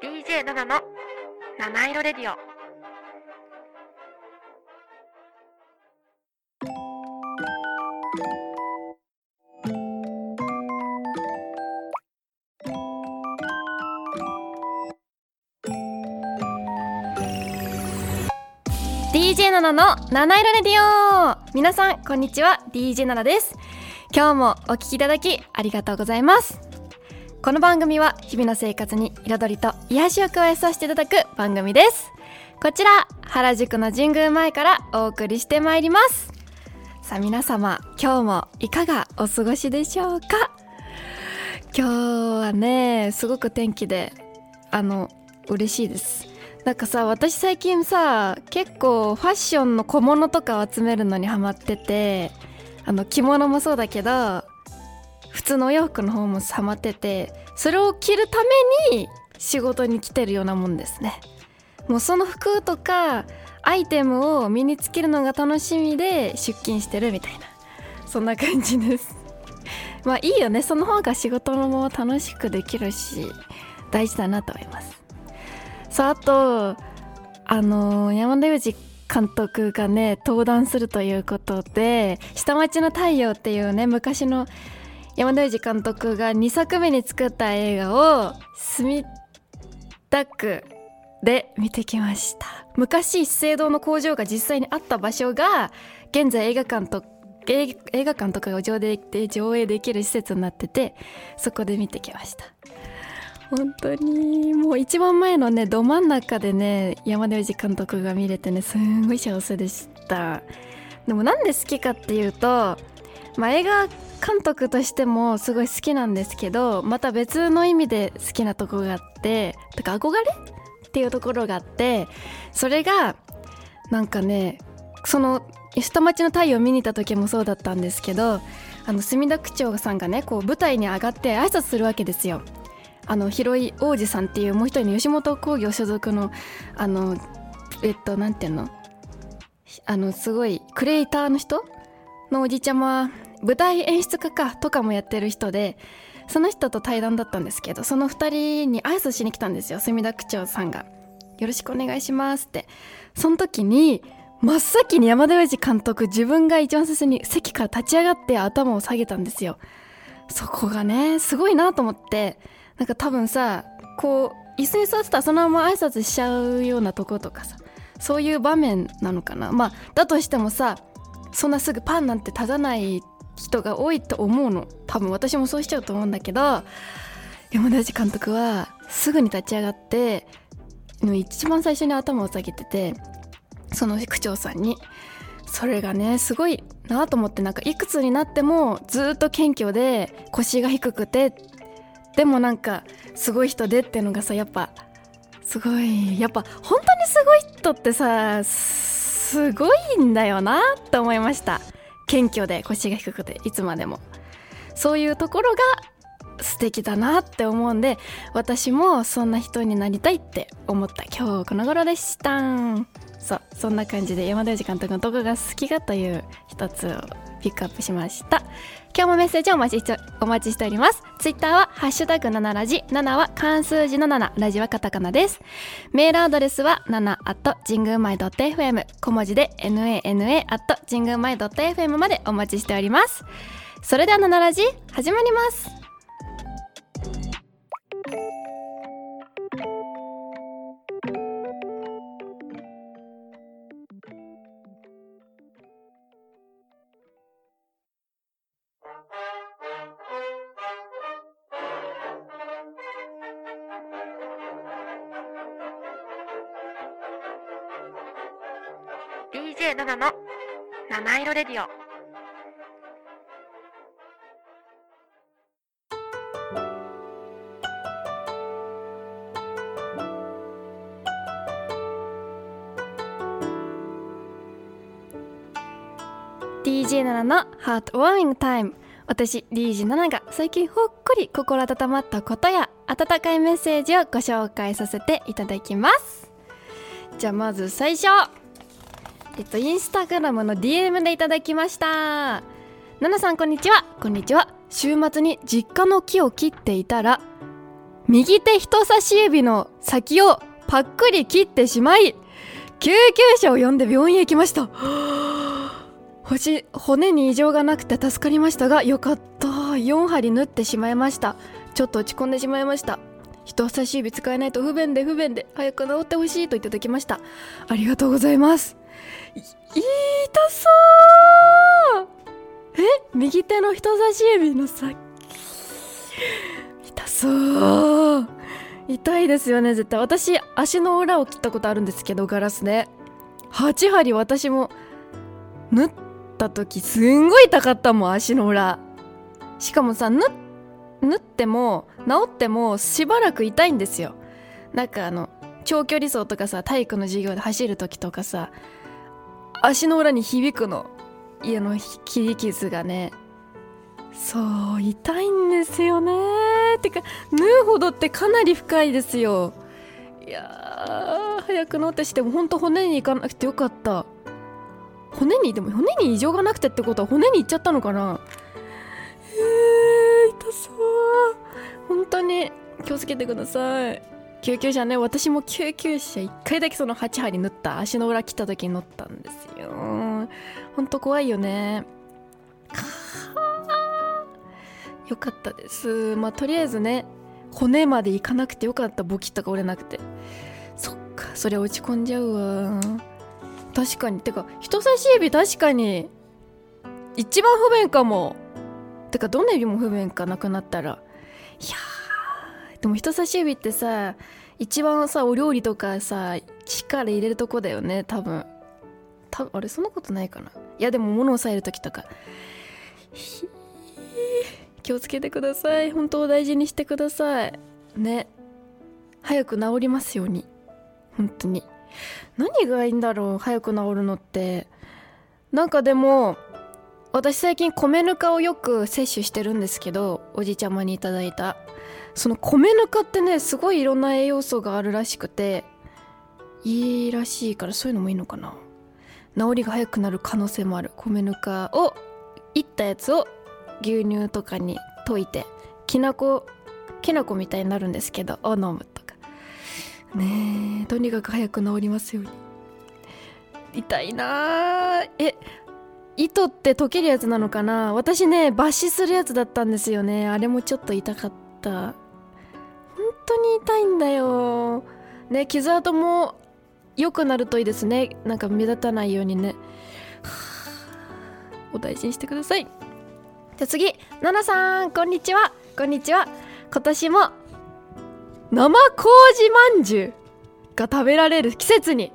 DJ7 の七色レディオ。7の七色レディオ。皆さんこんにちは。DJ7 です。今日もお聞きいただきありがとうございます。この番組は日々の生活に彩りと癒しを加えさせていただく番組です。こちら原宿の神宮前からお送りしてまいります。さあ皆様今日もいかがお過ごしでしょうか？今日はねすごく天気であの嬉しいです。なんかさ私最近さ結構ファッションの小物とかを集めるのにハマっててあの着物もそうだけど普通のお洋服の方もハマっててそれを着るために仕事に来てるようなもんですね。もうその服とかアイテムを身につけるのが楽しみで出勤してるみたいな。そんな感じです。まあいいよね。その方が仕事のも楽しくできるし大事だなと思います。さああとあの山田裕二監督がね登壇するということで「下町の太陽」っていうね昔の山田裕二監督が2作目に作った映画を墨田区で見てきました。昔資生堂の工場が実際にあった場所が現在映画館と映画館とかが上映上映できる施設になっててそこで見てきました。本当にもう一番前のねど真ん中でね山田裕二監督が見れてねすんごい幸せでした。でもなんで好きかっていうと、まあ、映画監督としてもすごい好きなんですけどまた別の意味で好きなとこがあってとか憧れっていうところがあってそれがなんかねその下町の太陽を見に行った時もそうだったんですけどあの墨田区長さんがねこう舞台に上がって挨拶するわけですよ。あの広井王子さんっていうもう一人の吉本興業所属のあのえっとなんていうの？あのすごいクリエイターの人？のおじちゃま舞台演出家かとかもやってる人でその人と対談だったんですけどその2人に挨拶しに来たんですよ墨田区長さんが「よろしくお願いします」って。その時に真っ先に山田洋次監督自分が一番最初に席から立ち上がって頭を下げたんですよ。そこがねすごいなと思って。なんか多分さこう椅子に座ってたらそのまま挨拶しちゃうようなとことかさそういう場面なのかな。まあだとしてもさそんなすぐパンなんて立たない人が多いと思うの。多分私もそうしちゃうと思うんだけど山田裕監督はすぐに立ち上がって一番最初に頭を下げててその区長さんにそれがねすごいなと思ってなんかいくつになってもずっと謙虚で腰が低くてでもなんかすごい人でっていうのがさやっぱすごいやっぱ本当にすごい人ってさすごいんだよなって思いました。謙虚で腰が低くていつまでも。そういうところが素敵だなって思うんで私もそんな人になりたいって思った今日この頃でした。そうそんな感じで山田洋次監督のどこが好きかという一つをピックアップしました。今日もメッセージをお待ちしてお待ちしております。ツイッターはハッシュタグ7ラジ7は漢数字の7ラジはカタカナです。メールアドレスは7 at 神宮前 .fm 小文字で nana at 神宮前 .fm までお待ちしております。それでは7ラジ始まります。DJ7 のハートウォーミングタイム。私 DJ7 が最近ほっこり心温まったことや温かいメッセージをご紹介させていただきます。じゃあまず最初。えっとインスタグラムの DM でいただきました。ナナさんこんにちは。こんにちは。週末に実家の木を切っていたら右手人差し指の先をパックリ切ってしまい救急車を呼んで病院へ行きました。骨に異常がなくて助かりましたがよかった。4針縫ってしまいました。ちょっと落ち込んでしまいました。人差し指使えないと不便で不便で早く治ってほしいといただきました。ありがとうございます。い痛そう。え？右手の人差し指の先。痛そう。痛いですよね絶対。私足の裏を切ったことあるんですけどガラスで。8針私も縫ってた時すんごい痛かったもん足の裏。しかもさ縫っても治ってもしばらく痛いんですよ。なんかあの長距離走とかさ体育の授業で走る時とかさ足の裏に響くの。家の切り傷がね。そう痛いんですよね。てか縫うほどってかなり深いですよ。いや早く治ってしても本当骨に行かなくてよかった。骨にでも骨に異常がなくてってことは骨に行っちゃったのかな？えー、痛そう。本当に。気をつけてください。救急車ね。私も救急車1回だけその8針縫った。足の裏切った時に乗ったんですよ。ほんと怖いよね。よかったです。まあとりあえずね骨までいかなくてよかった。ボキッとか折れなくて。そっか。それ落ち込んじゃうわ。確かに。てか人差し指確かに一番不便かも。てかどの指も不便かなくなったら。いやでも人差し指ってさ一番さお料理とかさ力入れるとこだよね多分。多分あれそんなことないかな。いやでも物を押さえる時とか。気をつけてください。本当大事にしてください。ね。早く治りますように。本当に。何がいいんだろう早く治るのって。なんかでも私最近米ぬかをよく摂取してるんですけどおじちゃまにいただいた。その米ぬかってねすごいいろんな栄養素があるらしくていいらしいからそういうのもいいのかな。治りが早くなる可能性もある。米ぬかをいったやつを牛乳とかに溶いてきなこきなこみたいになるんですけどを飲む。とねえとにかく早く治りますように。痛いなえ糸って溶けるやつなのかな？私ね抜歯するやつだったんですよね。あれもちょっと痛かった。本当に痛いんだよ。ね傷跡も良くなるといいですね。なんか目立たないようにね。お大事にしてください。じゃ次ナナさんこんにちは。こんにちは。今年も生麹まんじゅうが食べられる季節に。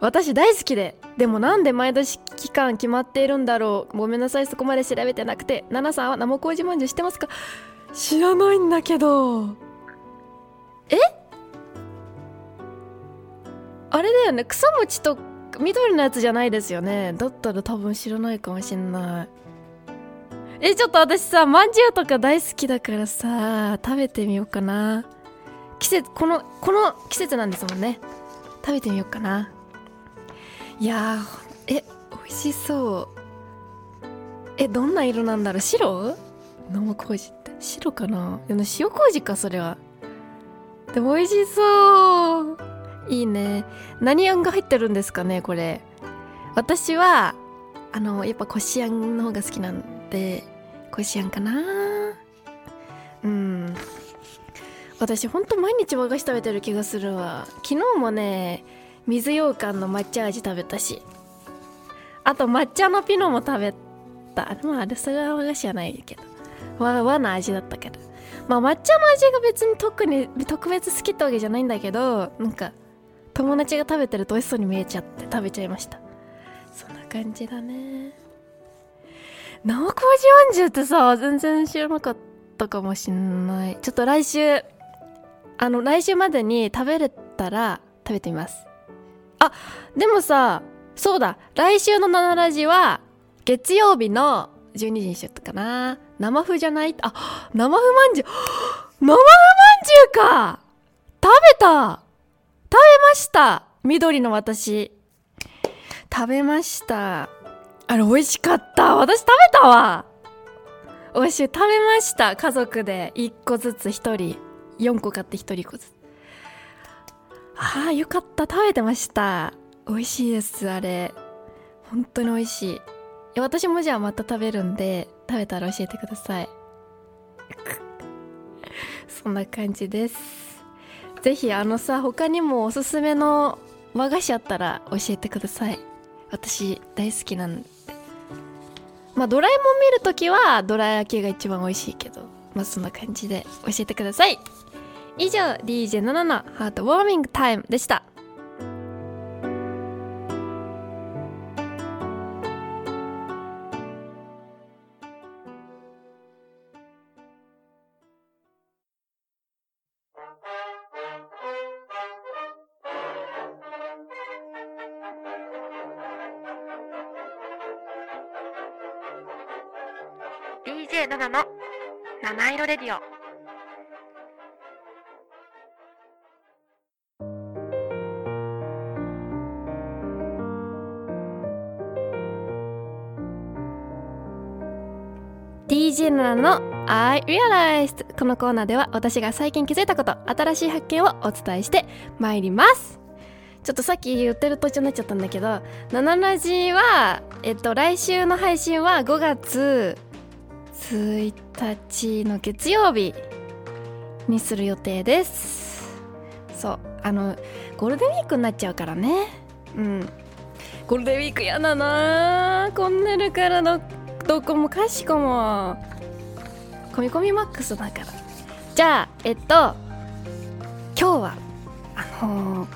私大好きででもなんで毎年期間決まっているんだろう。ごめんなさいそこまで調べてなくて。ナナさんは生麹まんじゅう知ってますか？知らないんだけど。え？あれだよね草餅と緑のやつじゃないですよね。だったら多分知らないかもしんない。えちょっと私さまんじゅうとか大好きだからさ食べてみようかな。季節このこの季節なんですもんね。食べてみようかな。いやーえ美味しそう。えどんな色なんだろう？白？生麹って。白かな？でも塩麹かそれは。でも美味しそう。いいね。何あんが入ってるんですかねこれ。私はあのやっぱこしあんの方が好きなんで。こしあんかな。うん。私ほんと毎日和菓子食べてる気がするわ。昨日もね水羊羹の抹茶味食べたし。あと抹茶のピノも食べた。まああれそれは和菓子じゃないけど。和和の味だったけど。まあ抹茶の味が別に特に特別好きってわけじゃないんだけどなんか友達が食べてると美味しそうに見えちゃって食べちゃいました。そんな感じだね。生麹まんじゅうってさ全然知らなかったかもしんない。ちょっと来週あの来週までに食べれたら食べてみます。あでもさそうだ。来週の「ナナラジ」は月曜日の12時にしよったかな。生麩じゃない？あ生麩まんじゅう。生麩まんじゅうか！食べた！食べました！緑の私。食べました。あれ美味しかった私食べたわ。美味しい食べました。家族で。1個ずつ1人。4個買って1人1個ずつ。ああよかった。食べてました。美味しいですあれ。本当に美味しい。い私もじゃあまた食べるんで食べたら教えてください。そんな感じです。ぜひあのさ他にもおすすめの和菓子あったら教えてください。私大好きなんで。まあドラえもん見るときはドラやきが一番美味しいけど。まあそんな感じで教えてください。以上 DJ7 のハートウォーミングタイムでした。DJ7 の I Realized」このコーナーでは私が最近気づいたこと新しい発見をお伝えしてまいります。ちょっとさっき言ってる途中になっちゃったんだけど「ナナラジは」えっと来週の配信は5月1日の月曜日にする予定です。そうあのゴールデンウィークになっちゃうからね。うん。ゴールデンウィークやだなこんなるからどどこもかしこも。込み込みマックスだから。じゃあえっと今日はあのー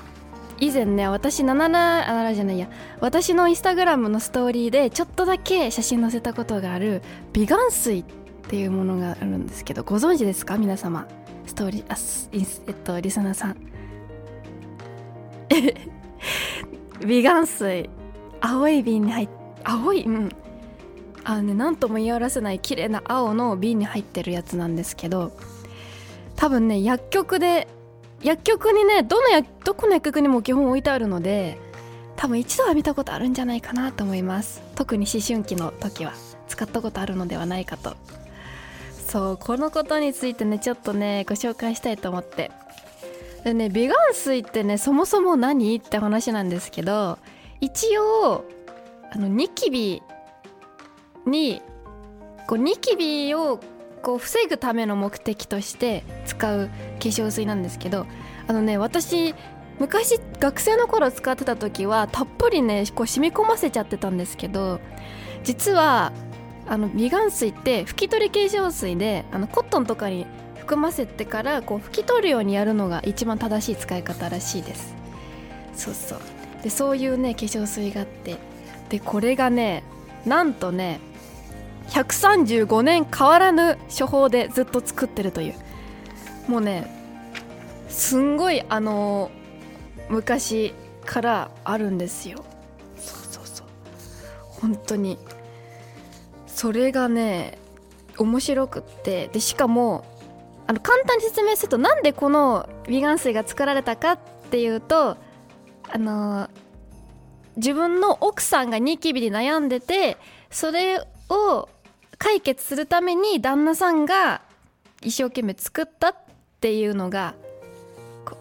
以前ね私7なあならじゃないや。私のインスタグラムのストーリーでちょっとだけ写真載せたことがある美顔水っていうものがあるんですけどご存知ですか？皆様。ストーリーあすインスえっとリスナーさん。美顔水。青い瓶に入っ青い？うん。あのね何とも言い表せない綺麗な青の瓶に入ってるやつなんですけど多分ね薬局で薬局にねどの薬どこの薬局にも基本置いてあるので多分一度は見たことあるんじゃないかなと思います。特に思春期の時は。使ったことあるのではないかと。そうこのことについてねちょっとねご紹介したいと思って。でね美顔水ってねそもそも何？って話なんですけど一応あのニキビにこうニキビをこう防ぐための目的として使う化粧水なんですけどあのね私昔学生の頃使ってた時はたっぷりねこう染み込ませちゃってたんですけど実はあの美顔水って拭き取り化粧水であのコットンとかに含ませてからこう拭き取るようにやるのが一番正しい使い方らしいです。そうそう。でそういうね化粧水があって。でこれがねなんとね135年変わらぬ処方でずっと作ってるという。もうねすんごいあの昔からあるんですよ。そうそうそう。本当に。それがね面白くって。でしかもあの簡単に説明するとなんでこの美顔水が作られたかっていうとあの自分の奥さんがニキビで悩んでてそれを解決するために旦那さんが一生懸命作ったっていうのが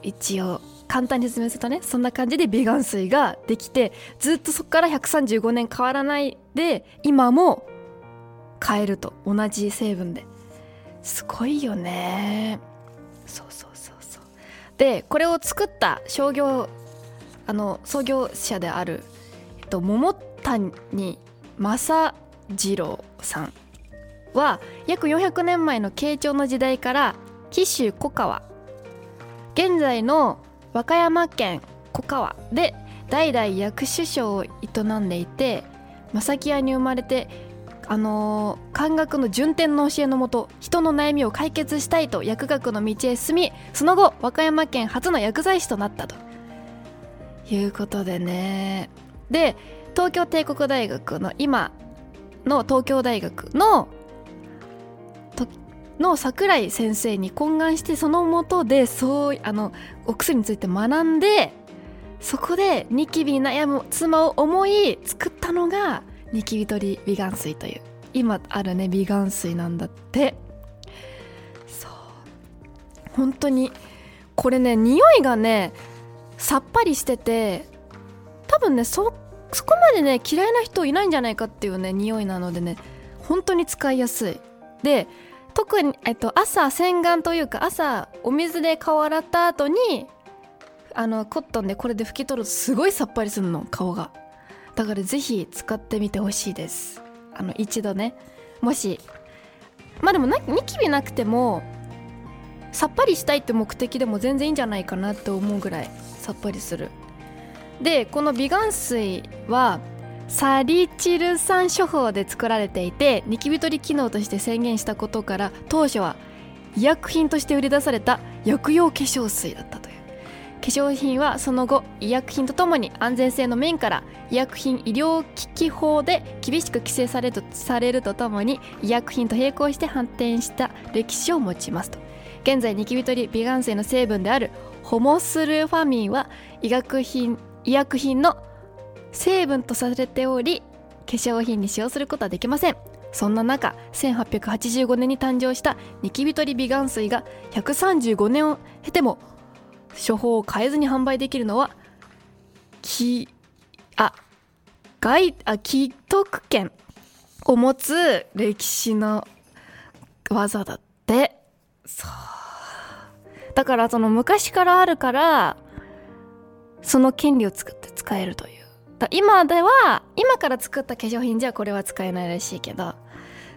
一応簡単に説明するとねそんな感じで美顔水ができてずっとそこから135年変わらないで今も買えると同じ成分で。すごいよね。そうそうそうそう。でこれを作った商業あの創業者である、えっと、桃谷正次郎さん。は約400年前の慶長の時代から紀州古川。現在の和歌山県古川で代々薬種商を営んでいて正木屋に生まれてあのー漢学の順天の教えのもと人の悩みを解決したいと薬学の道へ進みその後和歌山県初の薬剤師となったと。いうことでね。で東京帝国大学の今の東京大学のの桜井先生に懇願してそのもとでそうあのお薬について学んでそこでニキビに悩む妻を思い作ったのがニキビ取り美顔水という。今あるね美顔水なんだって。そう。本当にこれね匂いがねさっぱりしてて多分ねそそこまでね嫌いな人いないんじゃないかっていうね匂いなのでね本当に使いやすい。で特に、えっと、朝洗顔というか朝お水で顔洗った後にあのコットンでこれで拭き取るとすごいさっぱりするの顔が。だからぜひ使ってみてほしいです。あの一度ね。もしまあでもニキビなくてもさっぱりしたいって目的でも全然いいんじゃないかなって思うぐらいさっぱりする。でこの美顔水はサリチル酸処方で作られていてニキビ取り機能として宣言したことから当初は医薬品として売り出された薬用化粧水だったという。化粧品はその後医薬品とともに安全性の面から医薬品医療機器法で厳しく規制されるとされるとともに医薬品と並行して反転した歴史を持ちますと。現在ニキビ取り美顔水の成分であるホモスルファミンは医学品医薬品の成分とされており化粧品に使用することはできません。そんな中1885年に誕生したニキビ取り美顔水が135年を経ても処方を変えずに販売できるのはきあ外あ既得権を持つ歴史の技だって。そう。だからその昔からあるからその権利を使って使えるという。今では今から作った化粧品じゃこれは使えないらしいけど。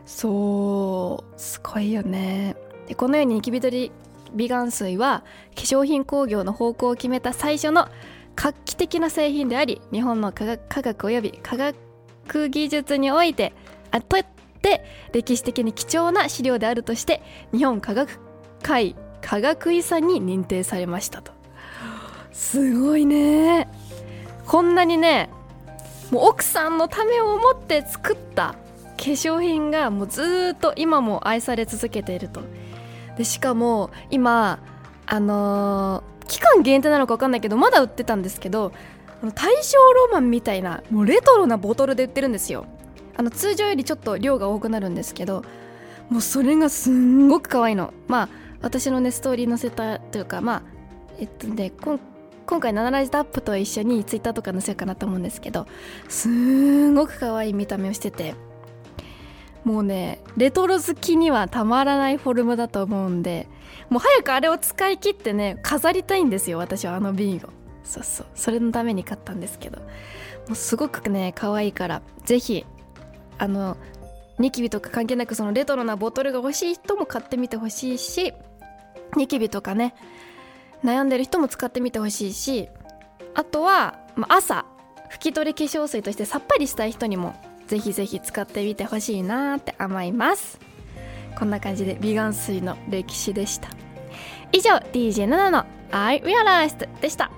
そうすごいよね。でこのようにニキビ取り美顔水は化粧品工業の方向を決めた最初の画期的な製品であり日本の科学科学及び科学技術においてあとって歴史的に貴重な資料であるとして日本科学会科学遺産に認定されましたと。すごいね。こんなにねもう奥さんのためを思って作った化粧品がもうずっと今も愛され続けていると。でしかも今あのー、期間限定なのか分かんないけどまだ売ってたんですけど大正ロマンみたいなもうレトロなボトルで売ってるんですよ。あの通常よりちょっと量が多くなるんですけどもうそれがすんごく可愛いの。まあ私のねストーリー載せたというかまあえっとね今今回7ラジトアップと一緒にツイッターとか載せようかなと思うんですけどすんごく可愛い見た目をしててもうねレトロ好きにはたまらないフォルムだと思うんでもう早くあれを使い切ってね飾りたいんですよ私はあの瓶を。そうそう。それのために買ったんですけど。もうすごくね可愛いから是非あのニキビとか関係なくそのレトロなボトルが欲しい人も買ってみてほしいしニキビとかね悩んでる人も使ってみてほしいしあとは、ま朝拭き取り化粧水としてさっぱりしたい人にもぜひぜひ使ってみてほしいなって思います。こんな感じで美顔水の歴史でした。以上 DJ7 の I Realized でした。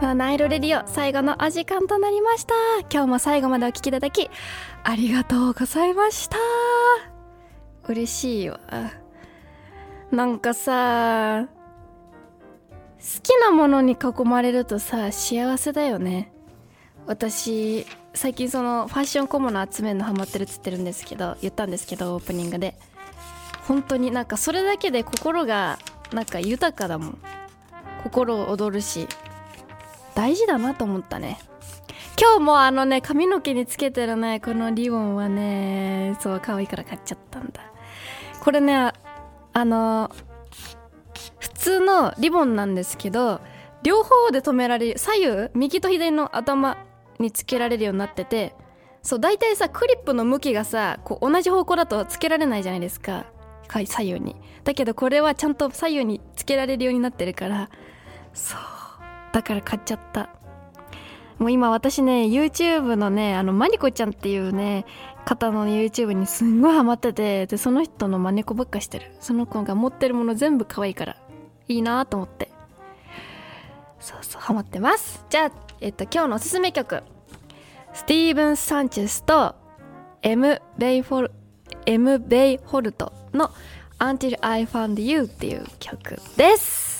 七色レディオ最後のお時間となりました。今日も最後までお聴きいただきありがとうございました。嬉しいわ。なんかさ好きなものに囲まれるとさ幸せだよね。私最近そのファッション小物集めるのハマってるっつってるんですけど言ったんですけどオープニングで。本当になんかそれだけで心がなんか豊かだもん。心躍るし。大事だなと思ったね。今日もあのね髪の毛につけてるねこのリボンはねそう可愛いから買っちゃったんだ。これねあの普通のリボンなんですけど両方で留められる左右右と左の頭につけられるようになっててそう大体さクリップの向きがさこう同じ方向だとつけられないじゃないですか。左右に。だけどこれはちゃんと左右につけられるようになってるからそう。だから買っちゃった。もう今私ね YouTube のねあのマニコちゃんっていうね方の YouTube にすんごいハマっててでその人の真似子ばっかしてる。その子が持ってるもの全部可愛いから。いいなと思って。そうそうハマってます。じゃあ、えっと、今日のおすすめ曲。スティーブン・サンチェスと M. ベイフォル M. ベイホルトの Until I Found You っていう曲です。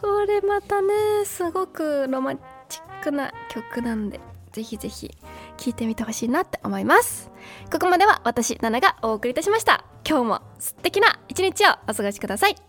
これまたねすごくロマンチックな曲なんでぜひぜひ聴いてみてほしいなって思います。ここまでは私ナナがお送りいたしました。今日も素敵な一日をお過ごしください。